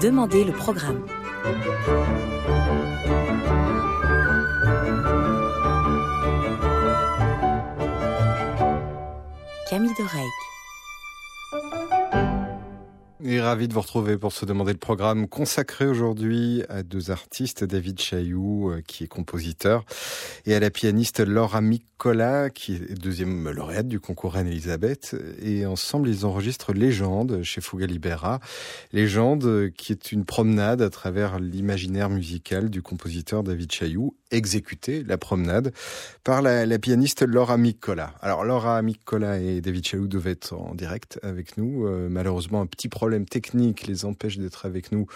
Demandez le programme. Camille Dorec. Ravi de vous retrouver pour se demander le programme consacré aujourd'hui à deux artistes, David Chailloux, euh, qui est compositeur, et à la pianiste Laura Micola, qui est deuxième lauréate du concours Reine-Elisabeth. Et ensemble, ils enregistrent Légende chez Fuga Libera. Légende, qui est une promenade à travers l'imaginaire musical du compositeur David Chailloux, exécuté, la promenade, par la, pianiste Laura Micola. Alors, Laura Micola et David Chailloux devaient être en direct avec nous. Euh, malheureusement, un petit problème techniques les empêchent d'être avec nous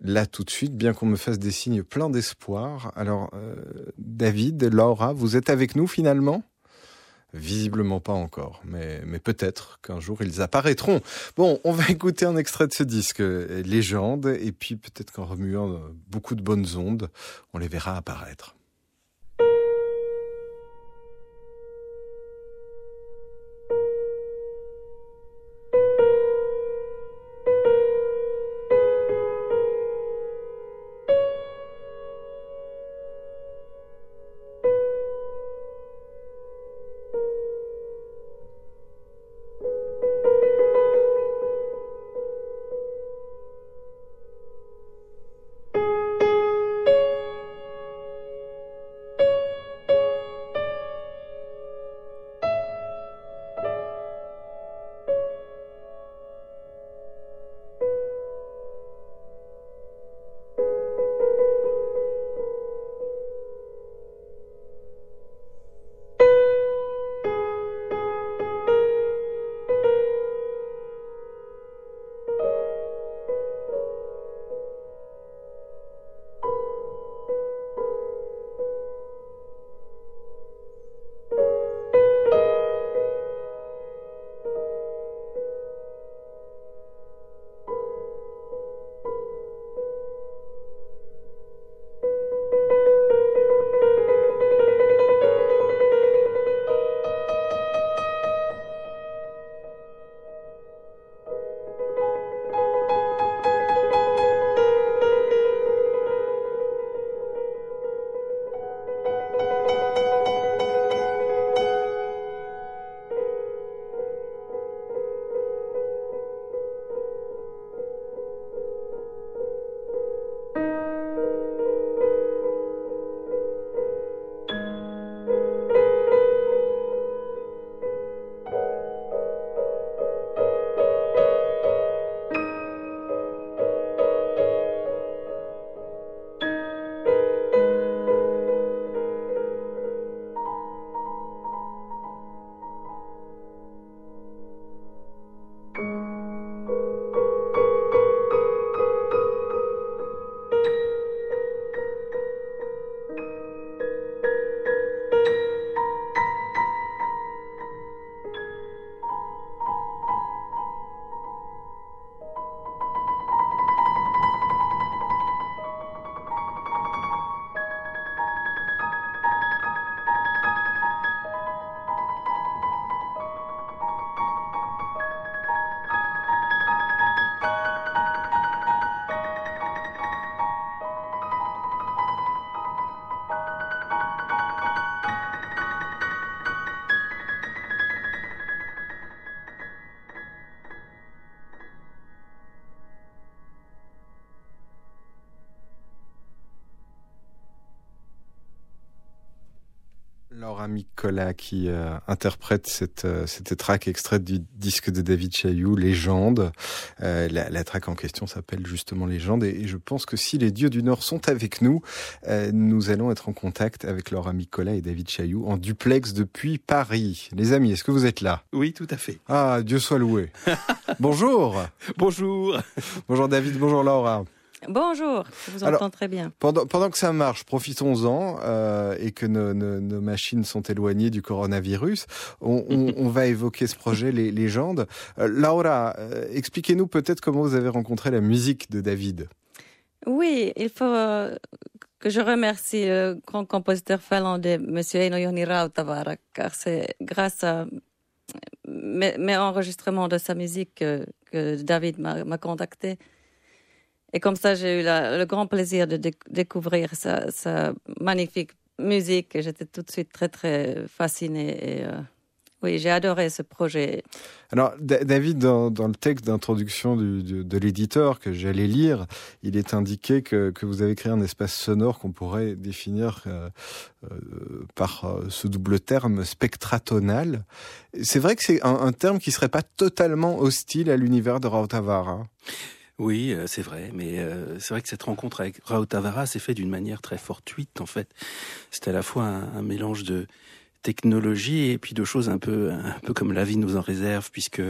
là tout de suite, bien qu'on me fasse des signes pleins d'espoir. Alors, euh, David, Laura, vous êtes avec nous finalement? Visiblement pas encore, mais, mais peut-être qu'un jour ils apparaîtront. Bon, on va écouter un extrait de ce disque, Légende, et puis peut-être qu'en remuant beaucoup de bonnes ondes, on les verra apparaître. Micola qui euh, interprète cette, euh, cette track extraite du disque de David Chailloux, Légende. Euh, la, la track en question s'appelle justement Légende et, je pense que si les dieux du Nord sont avec nous, nous allons être en contact avec Laura Micola et David Chailloux en duplex depuis Paris. Les amis, est-ce que vous êtes là? Oui, tout à fait. Ah, Dieu soit loué. bonjour. Bonjour. Bonjour David, bonjour Laura. Bonjour, je vous entends très bien. Pendant, pendant que ça marche, profitons-en euh, et que nos, nos, nos, machines sont éloignées du coronavirus. On, on, on va évoquer ce projet, les légendes. Euh, Laura, euh, expliquez-nous peut-être comment vous avez rencontré la musique de David. Oui, il faut que je remercie le grand compositeur finlandais, Monsieur Eino Joni Rautavaara, car c'est grâce à mes, mes, enregistrements de sa musique que, que David m'a contacté. Et comme ça, j'ai eu le grand plaisir de découvrir sa, magnifique musique. J'étais tout de suite très, très fascinée. Euh, oui, j'ai adoré ce projet. Alors, David, dans, le texte d'introduction de, l'éditeur que j'allais lire, il est indiqué que, vous avez créé un espace sonore qu'on pourrait définir euh, euh, par ce double terme spectratonal. C'est vrai que c'est un, terme qui serait pas totalement hostile à l'univers de Rautavara. Oui, euh, c'est vrai, mais euh, c'est vrai que cette rencontre avec Raoult Tavara s'est faite d'une manière très fortuite, en fait. C'est à la fois un, mélange de technologie et puis de choses un peu, un peu comme la vie nous en réserve, puisque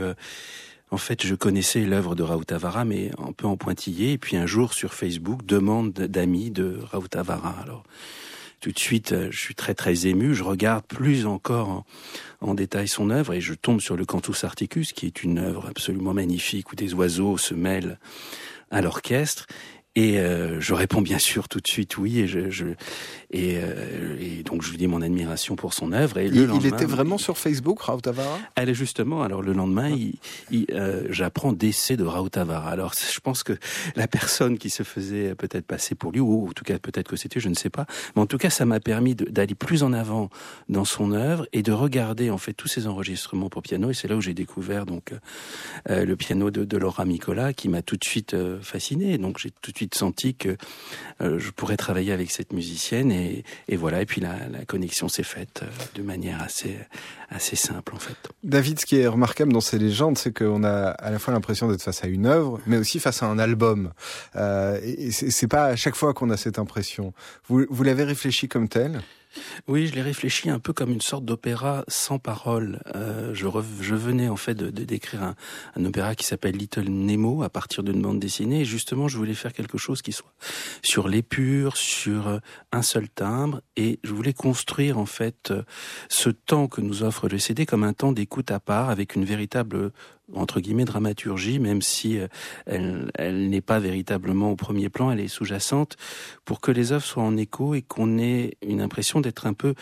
en fait, je connaissais l'œuvre de Raoult Tavara, mais un peu en pointillé. Et puis un jour, sur Facebook, demande d'amis de Raoult Tavara. Alors, tout de suite, euh, je suis très très ému. Je regarde plus encore en, détail son œuvre et je tombe sur le Cantus Articus, qui est une œuvre absolument magnifique où des oiseaux se mêlent à l'orchestre. Et euh, je réponds bien sûr tout de suite oui, et je, je et, euh, et, donc je lui dis mon admiration pour son œuvre. Et le il, était vraiment sur Facebook, Raoult Tavara? Elle est justement. Alors le lendemain, il, il, euh, j'apprends décès de Raoult Tavara. Alors je pense que la personne qui se faisait peut-être passer pour lui, ou en tout cas peut-être que c'était, je ne sais pas, mais en tout cas ça m'a permis d'aller plus en avant dans son œuvre et de regarder en fait tous ses enregistrements pour piano. Et c'est là où j'ai découvert donc euh, le piano de, de Laura Micola, qui m'a tout de suite euh, fasciné. Donc j'ai tout de suite senti que euh, je pourrais travailler avec cette musicienne et, voilà. Et puis la, connexion s'est faite euh, de manière assez simple en fait. David, ce qui est remarquable dans ces légendes, c'est qu'on a à la fois l'impression d'être face à une œuvre, mais aussi face à un album. Euh, et c'est pas à chaque fois qu'on a cette impression. Vous l'avez réfléchi comme tel? Oui, je l'ai réfléchi un peu comme une sorte d'opéra sans parole. Euh, je, je, venais en fait de, d'écrire un, un, opéra qui s'appelle Little Nemo à partir d'une bande dessinée. Et justement, je voulais faire quelque chose qui soit sur l'épure, sur euh, un seul timbre. Et je voulais construire en fait euh, ce temps que nous offre le CD comme un temps d'écoute à part avec une véritable entre guillemets dramaturgie, même si euh, elle, n'est pas véritablement au premier plan, elle est sous-jacente, pour que les œuvres soient en écho et qu'on ait une impression d'être un peu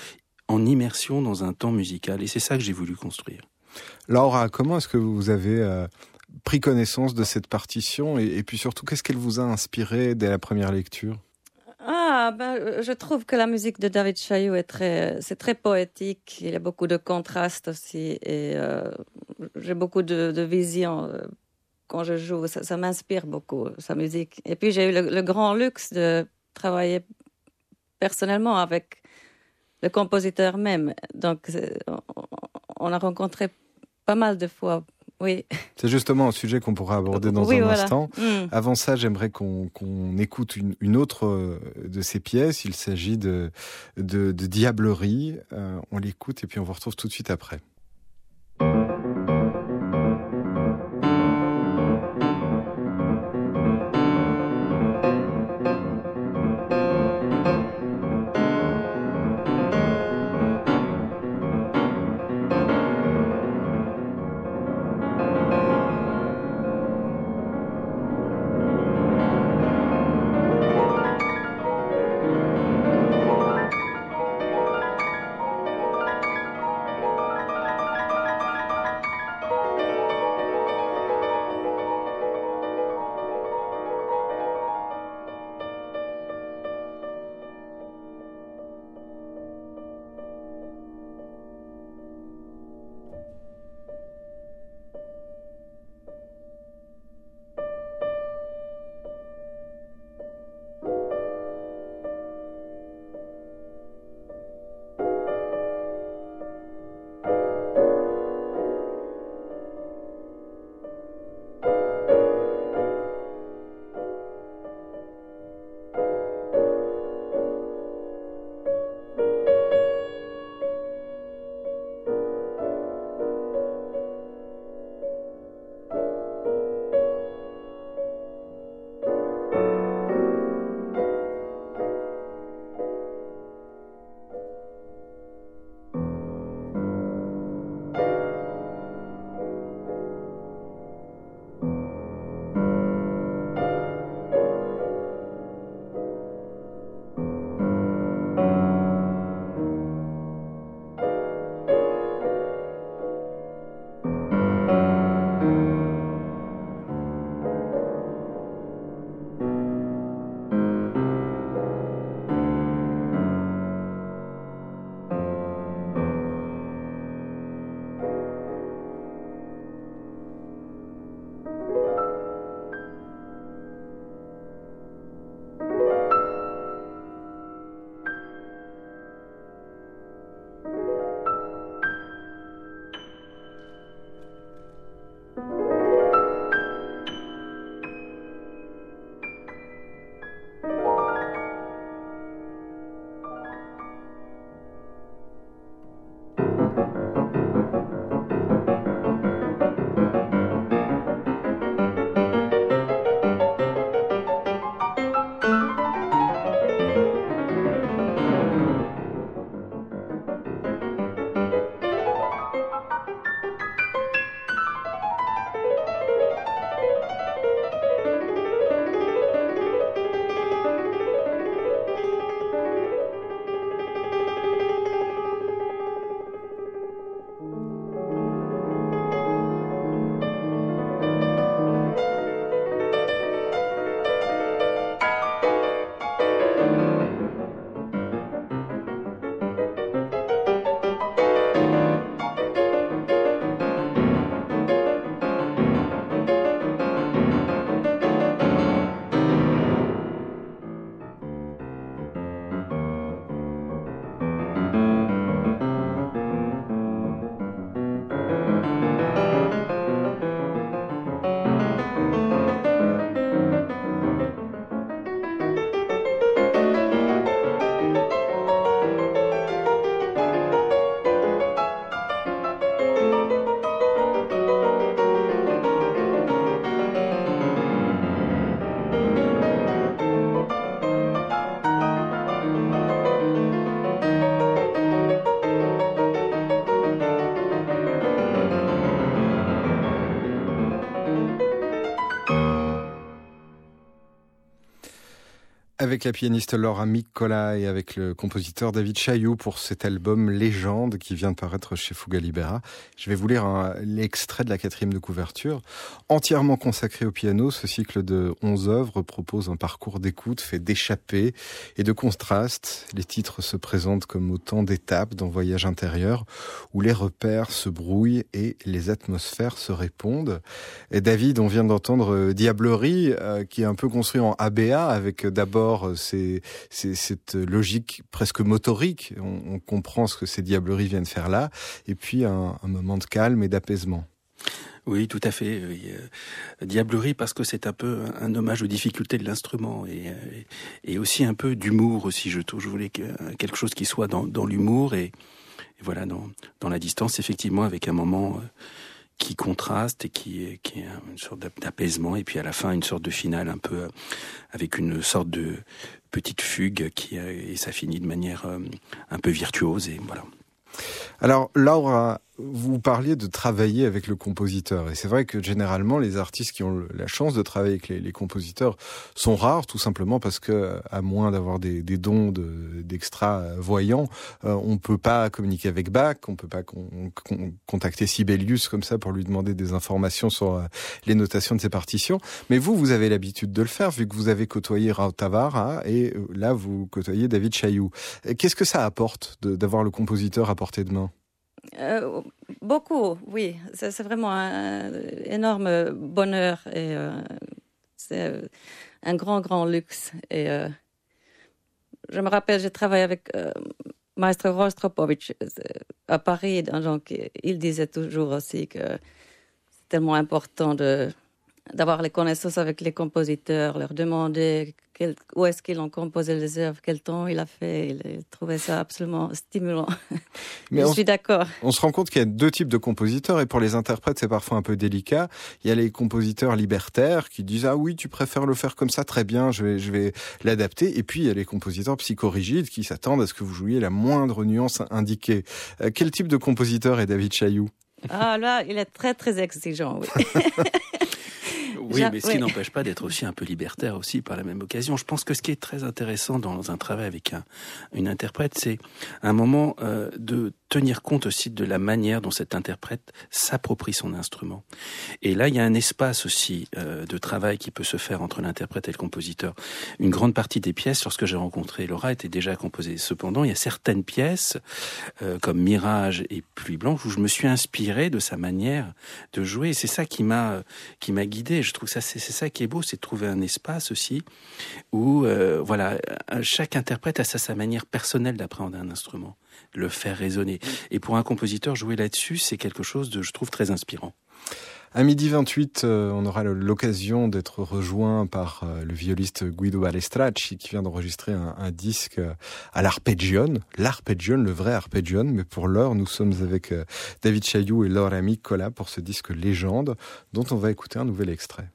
en immersion dans un temps musical. Et c'est ça que j'ai voulu construire. Laura, comment est-ce que vous avez euh, pris connaissance de cette partition et, et puis surtout, qu'est-ce qu'elle vous a inspiré dès la première lecture? Ah, ben, je trouve que la musique de David Chaillou est très, c'est très poétique. Il y a beaucoup de contrastes aussi, et euh, j'ai beaucoup de, de visions euh, quand je joue. Ça, m'inspire beaucoup sa musique. Et puis j'ai eu le, grand luxe de travailler personnellement avec le compositeur même. Donc, on a rencontré pas mal de fois oui. C'est justement un sujet qu'on pourra aborder dans un instant. Mm. Avant ça, j'aimerais qu'on écoute une, autre euh, de ces pièces. Il s'agit de, de, Diablerie. Euh, on l'écoute et puis on vous retrouve tout de suite après. thank you avec la pianiste Laura Miccola et avec le compositeur David Chaillou pour cet album Légende qui vient de paraître chez Fuga Libera. Je vais vous lire l'extrait de la quatrième de couverture. Entièrement consacré au piano, ce cycle de onze œuvres propose un parcours d'écoute fait d'échappées et de contrastes. Les titres se présentent comme autant d'étapes d'un voyage intérieur où les repères se brouillent et les atmosphères se répondent. Et David, on vient d'entendre euh, Diablerie, euh, qui est un peu construit en ABA avec d'abord c'est cette logique presque motorique. On, comprend ce que ces diableries viennent faire là, et puis un, moment de calme et d'apaisement. Oui, tout à fait. Euh, diablerie parce que c'est un peu un hommage aux difficultés de l'instrument et, et, aussi un peu d'humour aussi. Je, je voulais quelque chose qui soit dans, l'humour et, voilà dans, la distance effectivement avec un moment euh, qui contraste et qui est, une sorte d'apaisement et puis à la fin une sorte de finale un peu euh, avec une sorte de petite fugue qui euh, et ça finit de manière euh, un peu virtuose et voilà. Alors Laura, vous parliez de travailler avec le compositeur. Et c'est vrai que généralement, les artistes qui ont la chance de travailler avec les, compositeurs sont rares, tout simplement parce que, à moins d'avoir des, dons d'extra voyants, euh, on peut pas communiquer avec Bach, on peut pas contacter Sibelius comme ça pour lui demander des informations sur euh, les notations de ses partitions. Mais vous, vous avez l'habitude de le faire, vu que vous avez côtoyé Raoult Tavara et euh, là, vous côtoyez David Chailloux. Qu'est-ce que ça apporte d'avoir le compositeur à portée de main? Euh, beaucoup, oui. C'est vraiment un énorme bonheur et euh, c'est un grand, grand luxe. Et euh, je me rappelle, j'ai travaillé avec Maestro Rostropovich à Paris, donc il disait toujours aussi que c'est tellement important de d'avoir les connaissances avec les compositeurs, leur demander où est-ce qu'ils ont composé les œuvres, quel temps il a fait. Il, trouvait ça absolument stimulant. Mais Je suis d'accord. On se rend compte qu'il y a deux types de compositeurs et pour les interprètes, c'est parfois un peu délicat. Il y a les compositeurs libertaires qui disent ah oui, tu préfères le faire comme ça, très bien, je vais, je vais l'adapter. Et puis il y a les compositeurs psychorigides qui s'attendent à ce que vous jouiez la moindre nuance indiquée. Euh, quel type de compositeur est David Chailloux? Ah là, il est très très exigeant. Oui. Oui, mais ce qui n'empêche pas d'être aussi un peu libertaire aussi par la même occasion. Je pense que ce qui est très intéressant dans un travail avec un, une interprète, c'est un moment euh, de tenir compte aussi de la manière dont cet interprète s'approprie son instrument. Et là, il y a un espace aussi euh, de travail qui peut se faire entre l'interprète et le compositeur. Une grande partie des pièces, lorsque j'ai rencontré Laura, étaient déjà composées. Cependant, il y a certaines pièces, euh, comme Mirage et Pluie Blanche, où je me suis inspiré de sa manière de jouer. C'est ça qui m'a qui m'a guidé. Je trouve ça c'est ça qui est beau, c'est de trouver un espace aussi où euh, voilà chaque interprète a sa, sa manière personnelle d'appréhender un instrument le faire résonner. Et pour un compositeur, jouer là-dessus, c'est quelque chose de, je trouve, très inspirant. À midi 28, euh, on aura l'occasion d'être rejoint par euh, le violiste Guido Balestracci qui vient d'enregistrer un, disque euh, à l'arpeggione, l'arpeggione, le vrai arpeggione. Mais pour l'heure, nous sommes avec David Chailloux et Laura Miccola pour ce disque Légende dont on va écouter un nouvel extrait.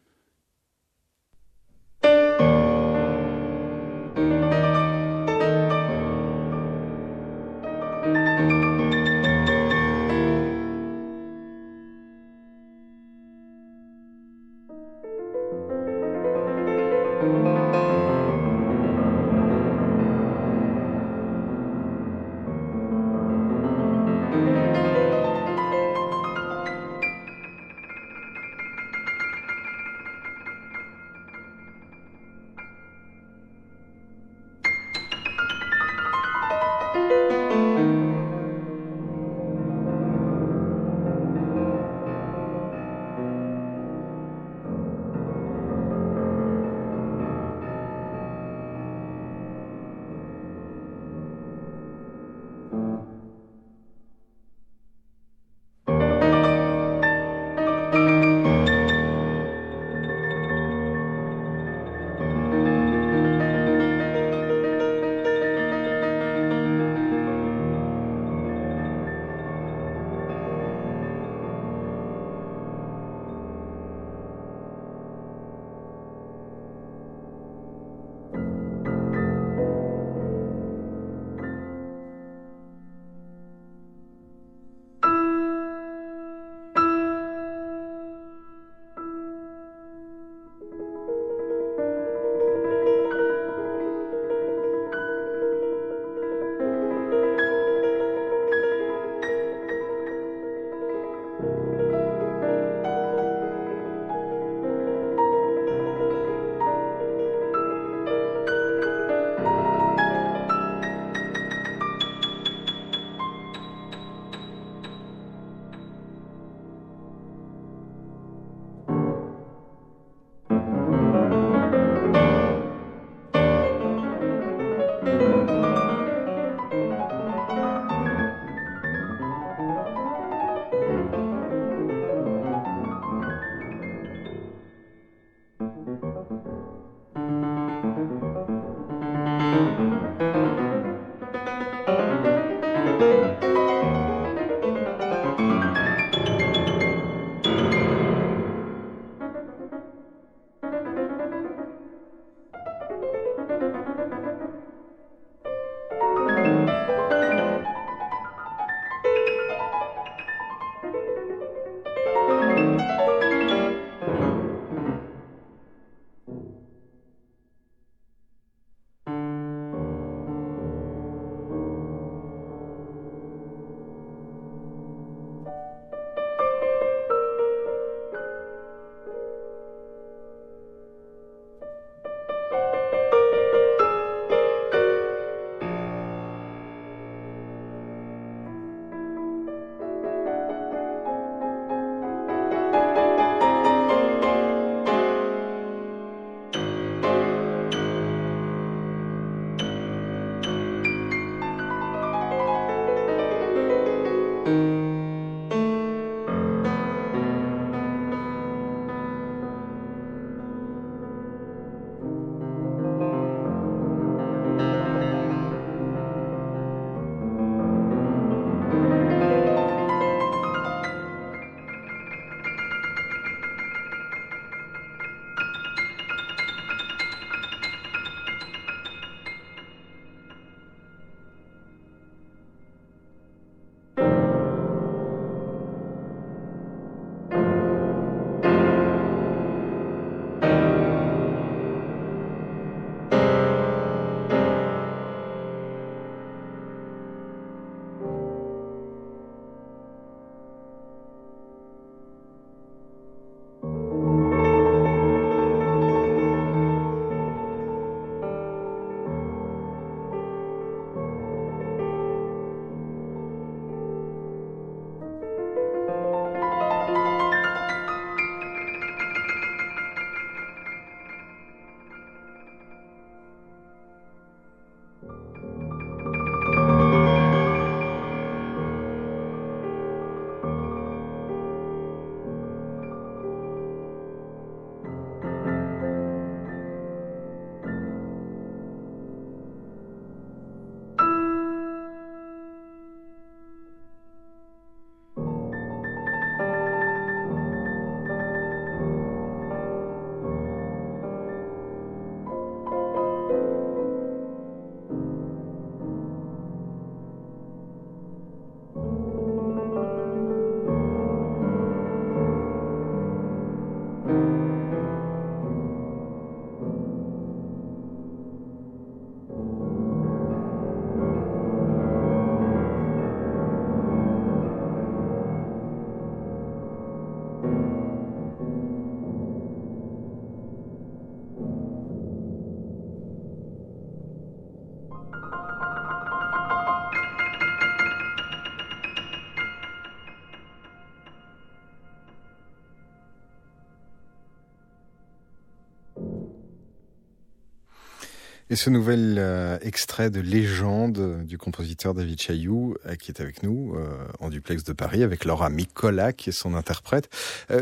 Et ce nouvel euh, extrait de Légende du compositeur David Chailloux, euh, qui est avec nous euh, en duplex de Paris, avec Laura Micola, qui est son interprète.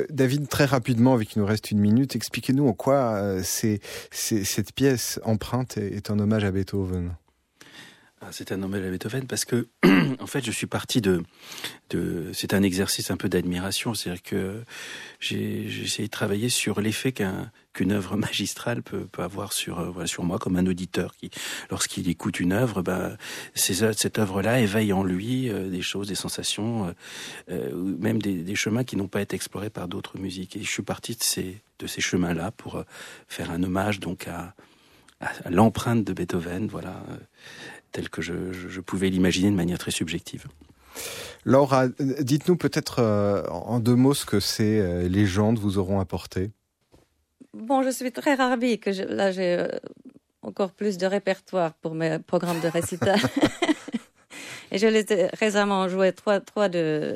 David, très rapidement, avec il nous reste une minute, expliquez-nous en quoi c'est, cette pièce empreinte est un hommage à Beethoven. Ah, c'est un hommage à Beethoven parce que, en fait, je suis parti de, de c'est un exercice un peu d'admiration. C'est-à-dire que j'ai, essayé de travailler sur l'effet qu'un, qu'une œuvre magistrale peut, peut avoir sur, euh, voilà, sur moi comme un auditeur qui, lorsqu'il écoute une œuvre, ben, cette œuvre-là éveille en lui euh, des choses, des sensations, euh, même des, des, chemins qui n'ont pas été explorés par d'autres musiques. Et je suis parti de ces, de ces chemins-là pour faire un hommage donc à, à l'empreinte de Beethoven, voilà tel que je, pouvais l'imaginer de manière très subjective. Laura, dites-nous peut-être euh, en deux mots ce que ces euh, légendes vous auront apporté. Bon, je suis très ravie que là j'ai euh, encore plus de répertoire pour mes programmes de récital. Et je l'ai récemment joué trois, trois de,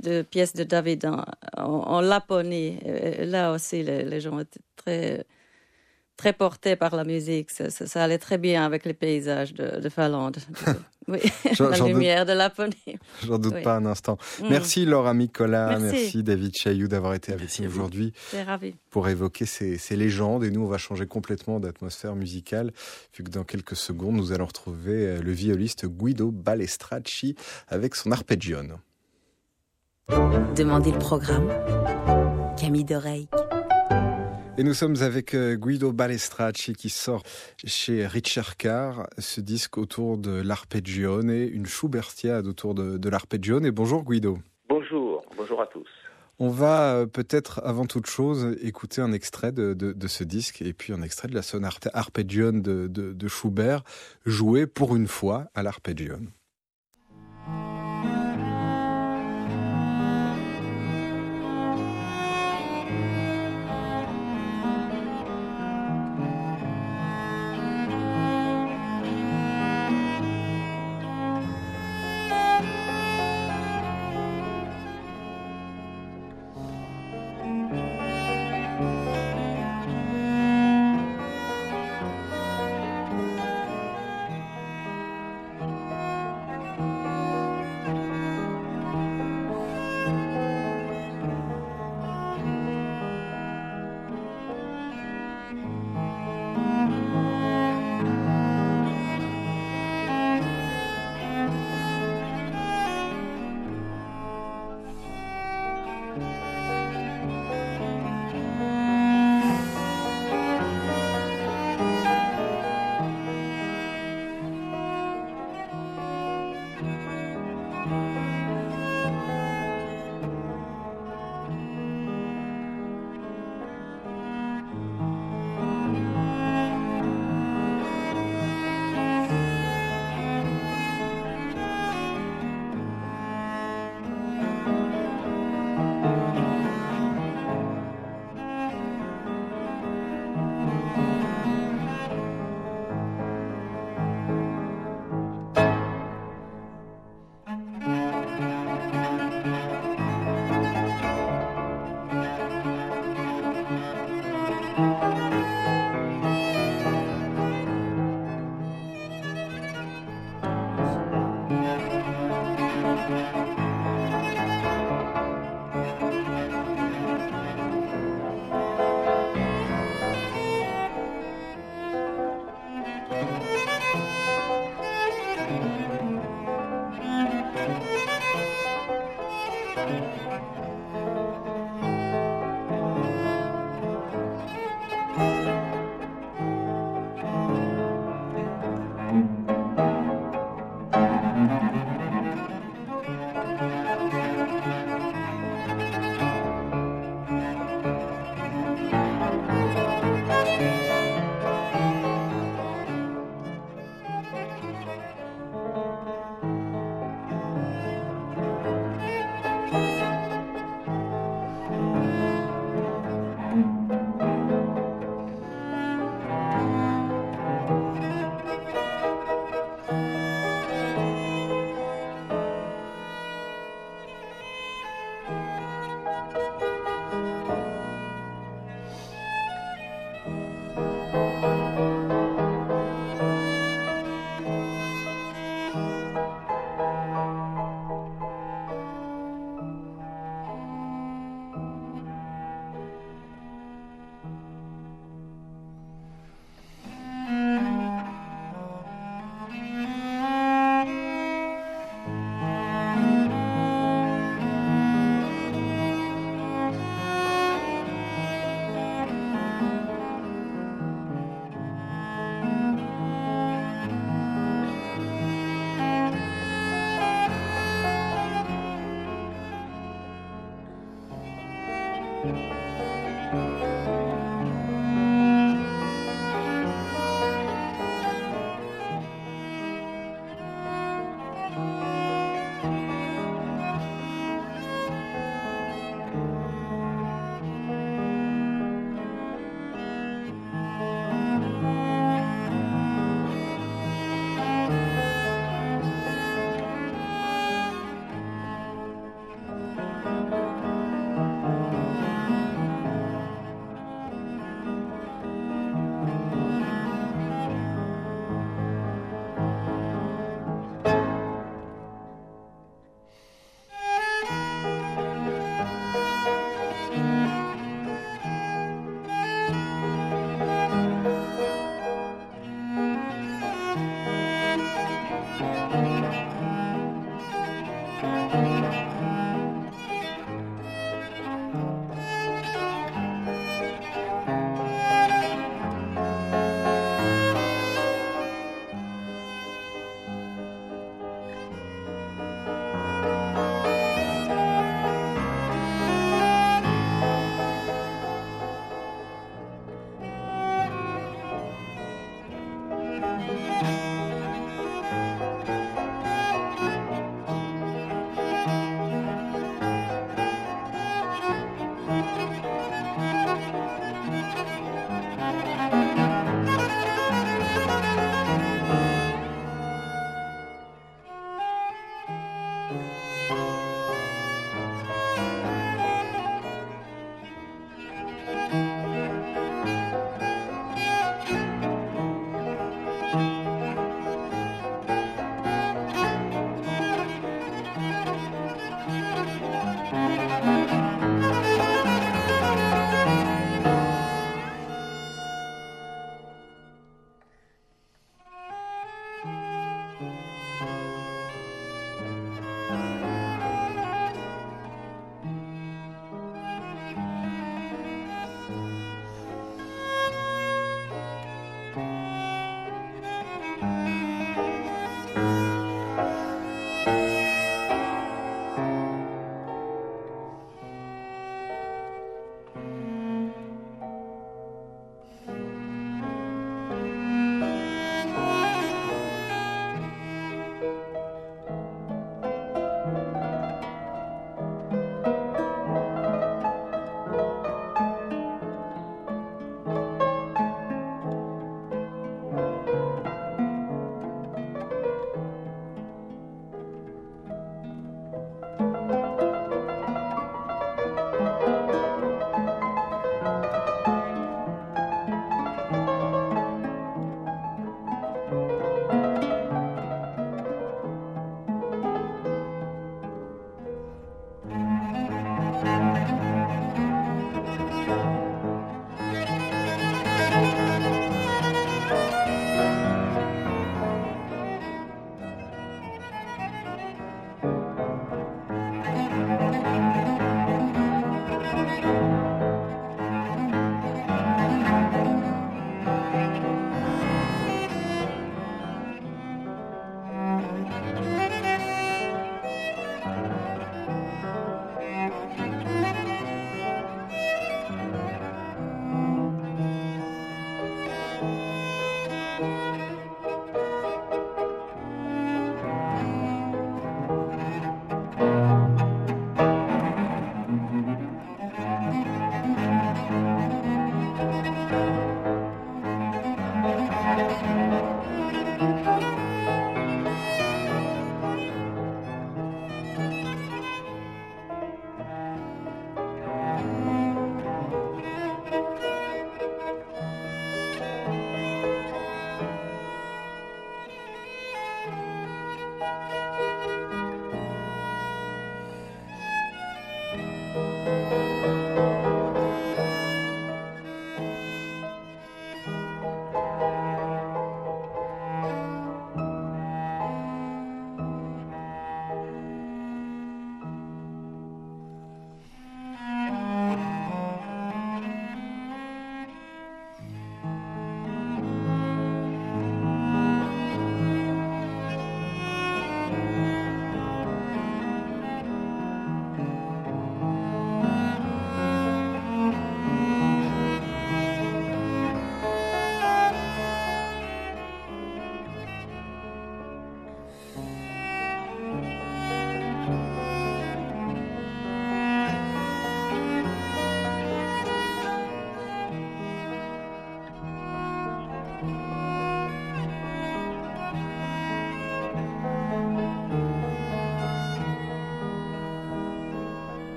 de, pièces de David en, Laponie. là aussi, les, les gens étaient très très porté par la musique. Ça, allait très bien avec les paysages de, de Finlande. oui, la lumière de Laponie. J'en doute pas un instant. Mm. Merci Laura Micola, merci, David Chailloux d'avoir été avec nous aujourd'hui pour évoquer ces, ces, légendes. Et nous, on va changer complètement d'atmosphère musicale, vu que dans quelques secondes, nous allons retrouver euh, le violiste Guido Balestracci avec son arpeggione. Demandez le programme. Camille d'oreille. Et nous sommes avec euh, Guido Balestracci qui sort chez Richard Carr ce disque autour de l'arpeggione, une Schubertiade autour de, de l'arpeggione. Et bonjour Guido. Bonjour, bonjour à tous. On va euh, peut-être avant toute chose écouter un extrait de, de, de, ce disque et puis un extrait de la sonate arpeggione de, de Schubert joué pour une fois à l'arpeggione.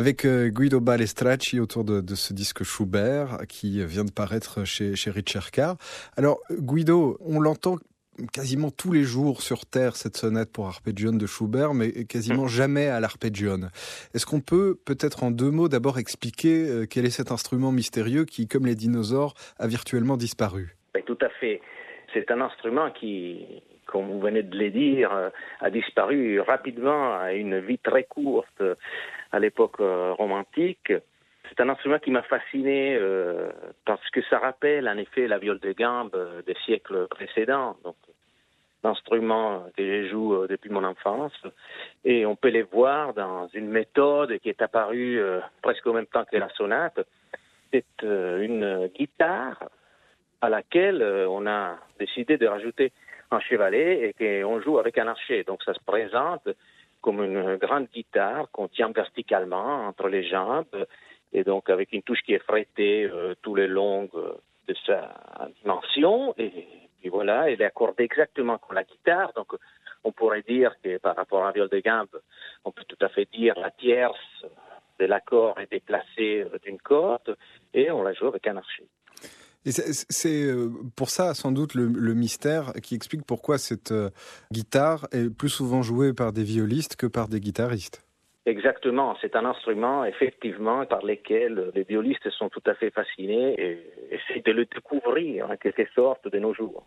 Avec euh, Guido Balestracci autour de, ce disque Schubert qui vient de paraître chez, chez Richard Carr. Alors Guido, on l'entend quasiment tous les jours sur Terre cette sonate pour arpeggione de Schubert, mais quasiment mm. jamais à l'arpeggione. Est-ce qu'on peut peut-être en deux mots d'abord expliquer euh, quel est cet instrument mystérieux qui, comme les dinosaures, a virtuellement disparu? Tout à fait. C'est un instrument qui, comme vous venez de le dire, euh, a disparu rapidement à une vie très courte à l'époque euh, romantique. C'est un instrument qui m'a fasciné euh, parce que ça rappelle en effet la viole de gambe des siècles précédents. Donc, l'instrument que je joue depuis mon enfance. Et on peut les voir dans une méthode qui est apparue presque au même temps que la sonate. C'est une guitare à laquelle on a décidé de rajouter un chevalet et qu'on joue avec un archer. Donc ça se présente comme une grande guitare qu'on tient verticalement entre les jambes et donc avec une touche qui est frettée euh, tous les longs de sa dimension et puis voilà, elle est accordée exactement comme la guitare. Donc on pourrait dire que par rapport à un viol de gambe, on peut tout à fait dire la tierce de l'accord est déplacée d'une corde et on la joue avec un archer. Et c'est euh, pour ça, sans doute, le, mystère qui explique pourquoi cette euh, guitare est plus souvent jouée par des violistes que par des guitaristes. Exactement, c'est un instrument effectivement par lequel les violistes sont tout à fait fascinés et essaient de le découvrir en quelque sorte de nos jours.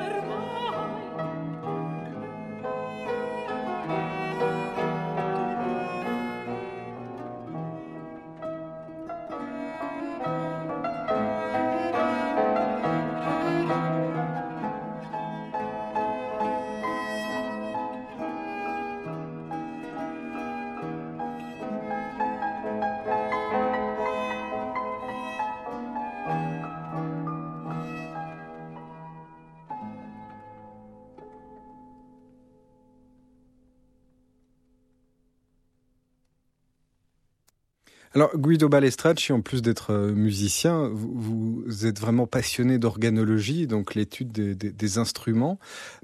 Alors Guido Balestracci, en plus d'être euh, musicien, vous, êtes vraiment passionné d'organologie, donc l'étude des, instruments.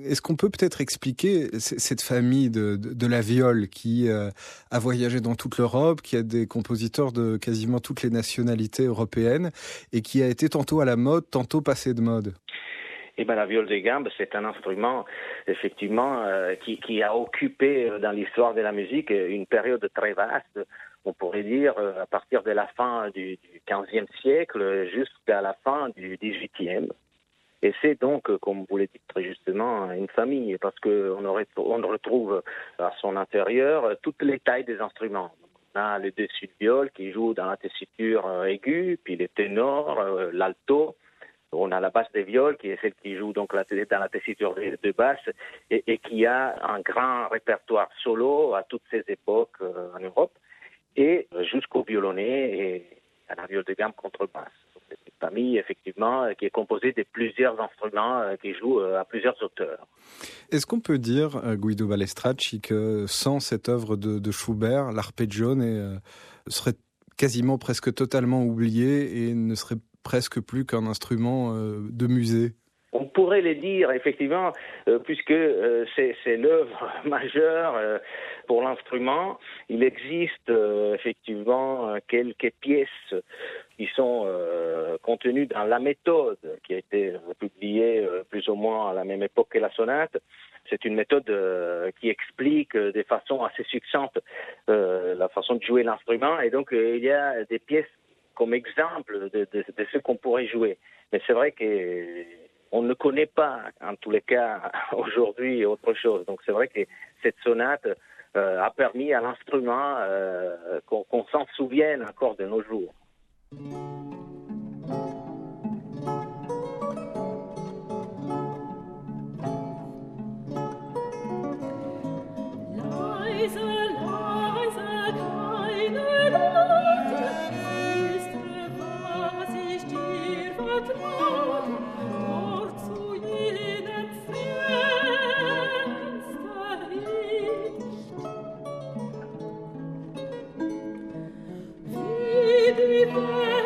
Est-ce qu'on peut peut-être expliquer cette famille de, la viole qui euh, a voyagé dans toute l'Europe, qui a des compositeurs de quasiment toutes les nationalités européennes et qui a été tantôt à la mode, tantôt passé de mode? Eh ben, la viole de gambe, c'est un instrument, effectivement, euh, qui, a occupé dans l'histoire de la musique une période très vaste on pourrait dire, euh, à partir de la fin du, XVe siècle jusqu'à la fin du XVIIIe. Et c'est donc, euh, comme vous l'avez dit très justement, une famille, parce qu'on on retrouve à son intérieur toutes les tailles des instruments. On a les dessus de viol qui jouent dans la tessiture euh, aiguë, puis les ténors, l'alto. On a la basse des viols qui est celle qui joue donc dans la tessiture de basse et, qui a un grand répertoire solo à toutes ces époques en Europe et jusqu'au violonnet et à la viole de gamme contrebasse. C'est une famille, effectivement, qui est composée de plusieurs instruments euh, qui jouent euh, à plusieurs auteurs. Est-ce qu'on peut dire, euh, Guido Balestracci, que sans cette œuvre de, Schubert, l'arpeggione serait quasiment presque totalement oublié et ne serait presque plus qu'un instrument de musée? On pourrait le dire, effectivement, puisque c'est l'œuvre majeure pour l'instrument, il existe euh, effectivement quelques pièces qui sont euh, contenues dans la méthode qui a été publiée euh, plus ou moins à la même époque que la sonate. C'est une méthode qui explique de façon assez succincte la façon de jouer l'instrument et donc il y a des pièces comme exemple de ce qu'on pourrait jouer. Mais c'est vrai que on ne connaît pas, en tous les cas, aujourd'hui autre chose. Donc c'est vrai que cette sonate euh, a permis à l'instrument euh, qu'on s'en souvienne encore de nos jours. yeah.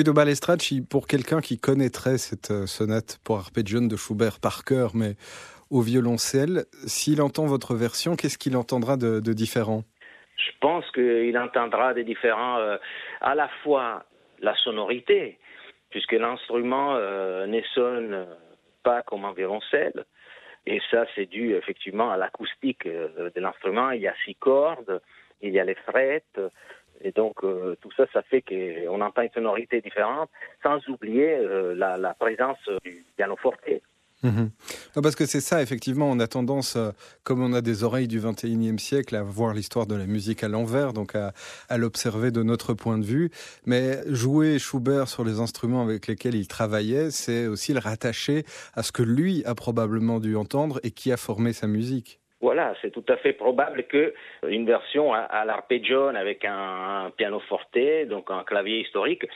Guido Balestracci, pour quelqu'un qui connaîtrait cette euh, sonate pour arpeggione de Schubert par cœur, mais au violoncelle, s'il entend votre version, qu'est-ce qu'il entendra de, différent? Je pense qu'il entendra des différents, euh, à la fois la sonorité, puisque l'instrument euh, ne sonne pas comme un violoncelle, et ça c'est dû effectivement à l'acoustique de l'instrument. Il y a six cordes, il y a les frettes, et donc, euh, tout ça, ça fait qu'on entend une sonorité différente, sans oublier euh, la, présence du pianoforte. Mhm. parce que c'est ça, effectivement, on a tendance, euh, comme on a des oreilles du 21e siècle, à voir l'histoire de la musique à l'envers, donc à l'observer de notre point de vue. Mais jouer Schubert sur les instruments avec lesquels il travaillait, c'est aussi le rattacher à ce que lui a probablement dû entendre et qui a formé sa musique. Voilà, c'est tout à fait probable que une version à, à avec un, piano forte, donc un clavier historique,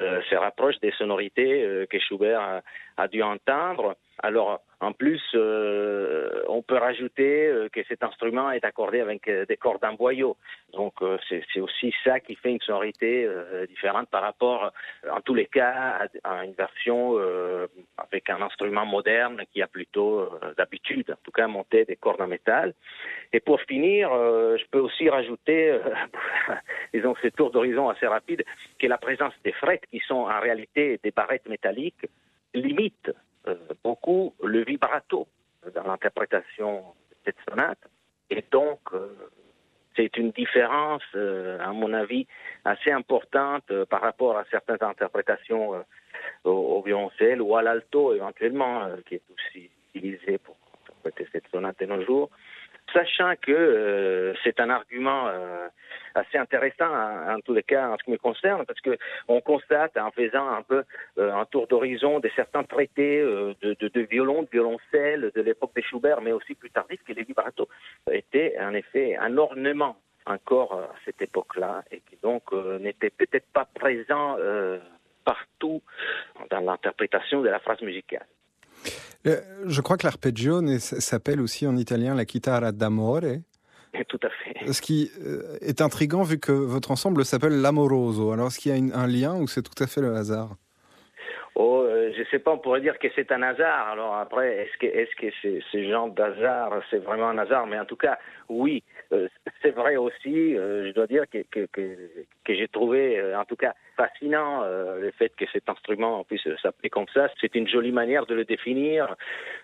euh, se rapproche des sonorités euh, que Schubert a, dû entendre. Alors, en plus, euh, on peut rajouter euh, que cet instrument est accordé avec euh, des cordes en boyau. Donc, c'est aussi ça qui fait une sonorité différente par rapport, en tous les cas, à, une version avec un instrument moderne qui a plutôt d'habitude, en tout cas, monté des cordes en métal. Et pour finir, je peux aussi rajouter, disons, ce tour d'horizon assez rapide, que la présence des frettes qui sont en réalité des barrettes métalliques limite euh, beaucoup le vibrato dans l'interprétation de cette sonate. Et donc, euh, c'est une différence, euh, à mon avis, assez importante par rapport à certaines interprétations au, violoncelle ou à l'alto éventuellement, qui est aussi utilisé pour interpréter cette sonate de nos jours sachant que euh, c'est un argument euh, assez intéressant hein, en tous les cas en ce qui me concerne, parce que on constate en faisant un peu euh, un tour d'horizon de certains traités de, de, de, violon, de violoncelle de l'époque de Schubert, mais aussi plus tardif, que les vibratos étaient en effet un ornement encore à cette époque-là, et qui donc n'était peut-être pas présent partout dans l'interprétation de la phrase musicale. Euh, je crois que l'arpeggio s'appelle aussi en italien la chitarra d'amore. Tout à fait. Ce qui euh, est intrigant vu que votre ensemble s'appelle l'amoroso. Alors est-ce qu'il y a un lien ou c'est tout à fait le hasard? Oh, euh, je sais pas, on pourrait dire que c'est un hasard. Alors après, est-ce que, est-ce que ce genre d'hasard, c'est vraiment un hasard Mais en tout cas, oui, c'est vrai aussi. je dois dire que, que, j'ai trouvé, en tout cas, fascinant euh, le fait que cet instrument puisse s'appeler comme ça. C'est une jolie manière de le définir,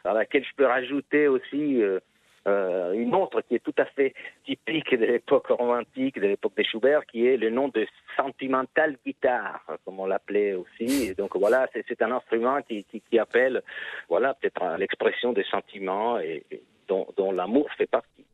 à laquelle je peux rajouter aussi euh, euh, une autre qui est tout à fait typique de l'époque romantique, de l'époque de Schubert, qui est le nom de sentimental guitare, comme on l'appelait aussi. Donc voilà, c'est un instrument qui, qui, appelle, voilà, peut-être l'expression des sentiments et, dont l'amour fait partie.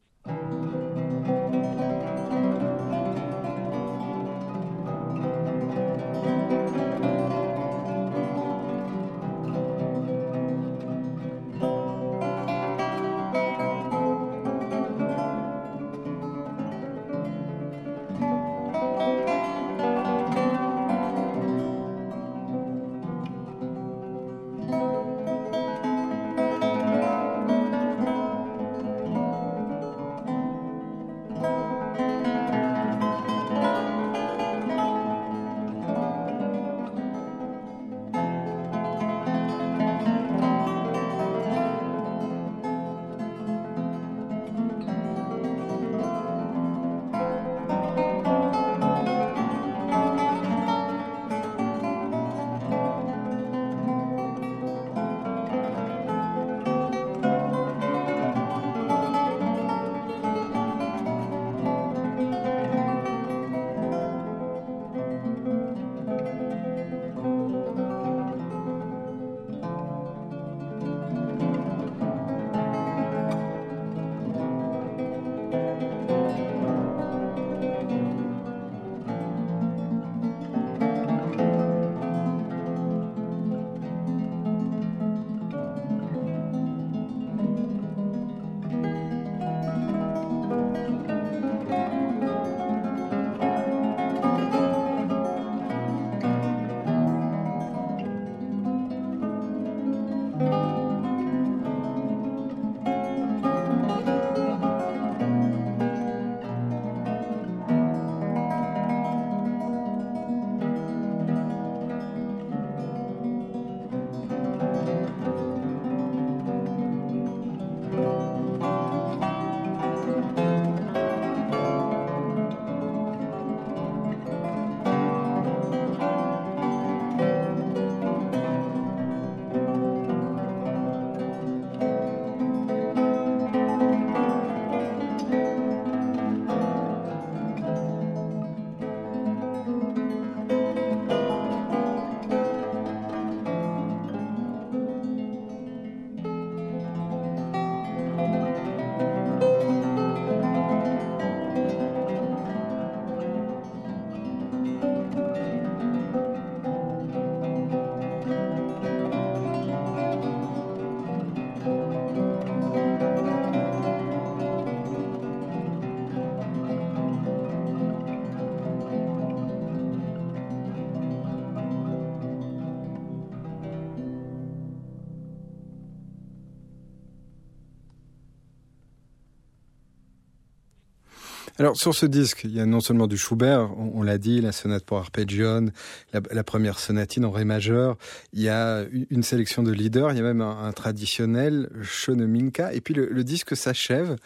Alors sur ce disque, il y a non seulement du Schubert, on, l'a dit, la sonate pour arpeggion, la, la, première sonatine en ré majeur, il y a une sélection de leaders, il y a même un, traditionnel Schoneminka, et puis le, disque s'achève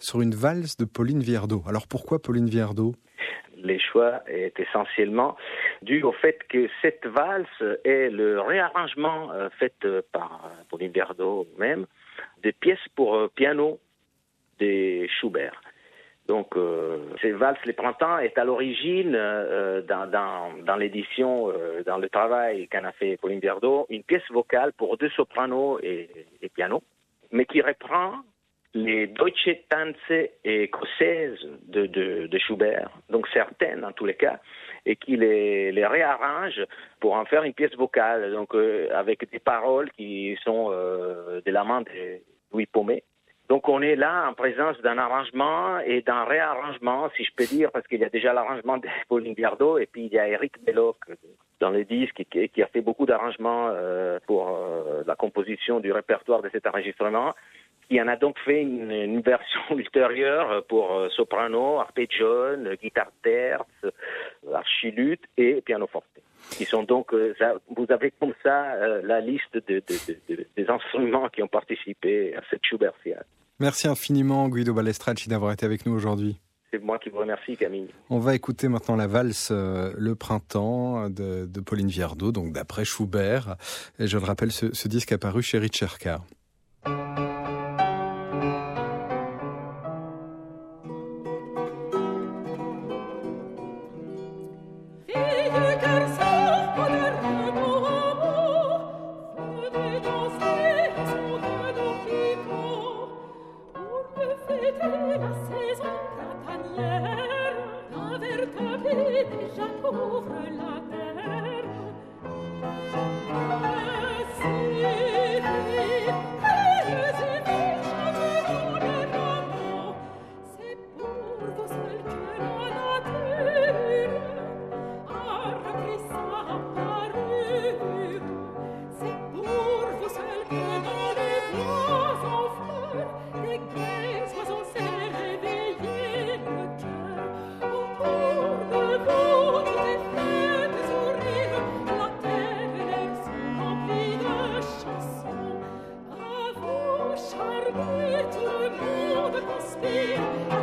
sur une valse de Pauline Viardot. Alors pourquoi Pauline Viardot? Les choix est essentiellement dû au fait que cette valse est le réarrangement euh, fait euh, par Pauline Viardot même des pièces pour euh, piano des Schubert. Donc, euh, ces valses Les Printemps est à l'origine, euh, dans, dans, l'édition, euh, dans le travail qu'en a fait Pauline Biardot, une pièce vocale pour deux sopranos et, et piano, mais qui reprend les Deutsche Tanze écossaises de, de, Schubert, donc certaines en tous les cas, et qui les, réarrange pour en faire une pièce vocale, donc euh, avec des paroles qui sont euh, de la main de Louis Paumet. Donc on est là en présence d'un arrangement et d'un réarrangement, si je peux dire, parce qu'il y a déjà l'arrangement de Pauline Biardot et puis il y a Eric Belloc dans le disque qui, a fait beaucoup d'arrangements euh, pour euh, la composition du répertoire de cet enregistrement. qui en a donc fait une, version ultérieure pour euh, soprano, arpeggion, guitare terce, archiluth et pianoforte. Qui sont donc, euh, vous avez comme ça euh, la liste de, de, de, des instruments qui ont participé à cette Schubertiade. Merci infiniment Guido Balestracci d'avoir été avec nous aujourd'hui. C'est moi qui vous remercie, Camille. On va écouter maintenant la valse euh, Le Printemps de, de Pauline Viardot, donc d'après Schubert. Et je le rappelle, ce, ce disque apparu chez Richard Carr. Tout le monde conspire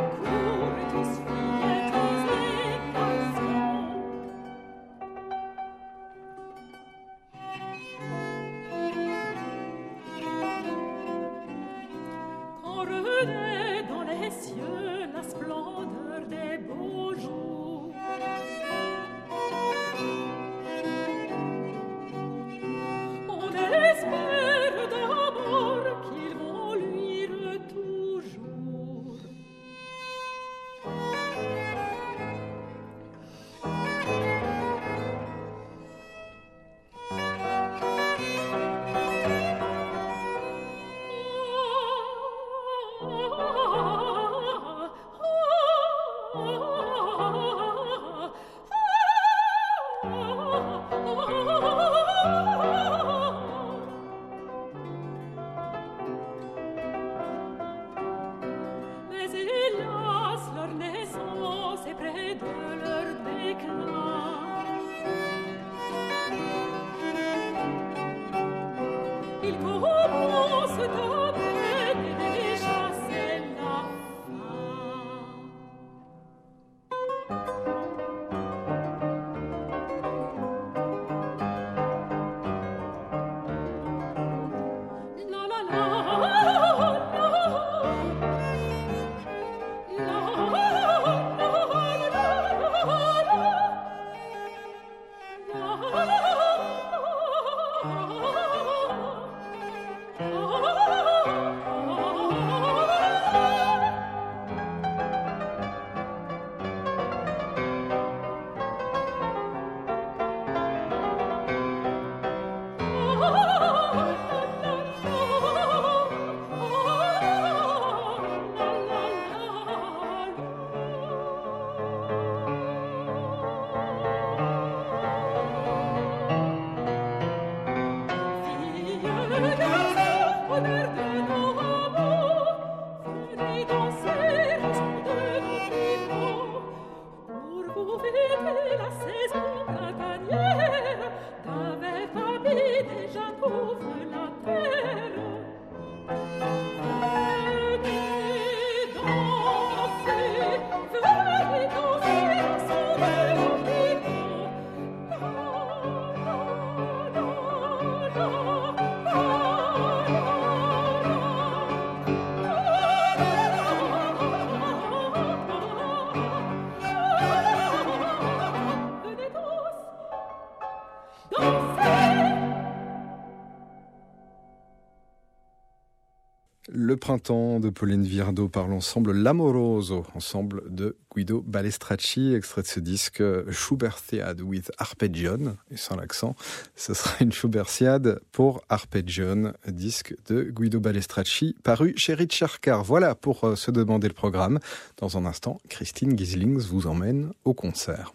oh. printemps de Pauline Virdo par l'ensemble L'Amoroso, ensemble de Guido Balestracci, extrait de ce disque Schubertiade with Arpeggion, et sans l'accent, ce sera une Schubertiade pour Arpeggion, disque de Guido Balestracci, paru chez Richard Carr. Voilà pour euh, se demander le programme. Dans un instant, Christine Gislings vous emmène au concert.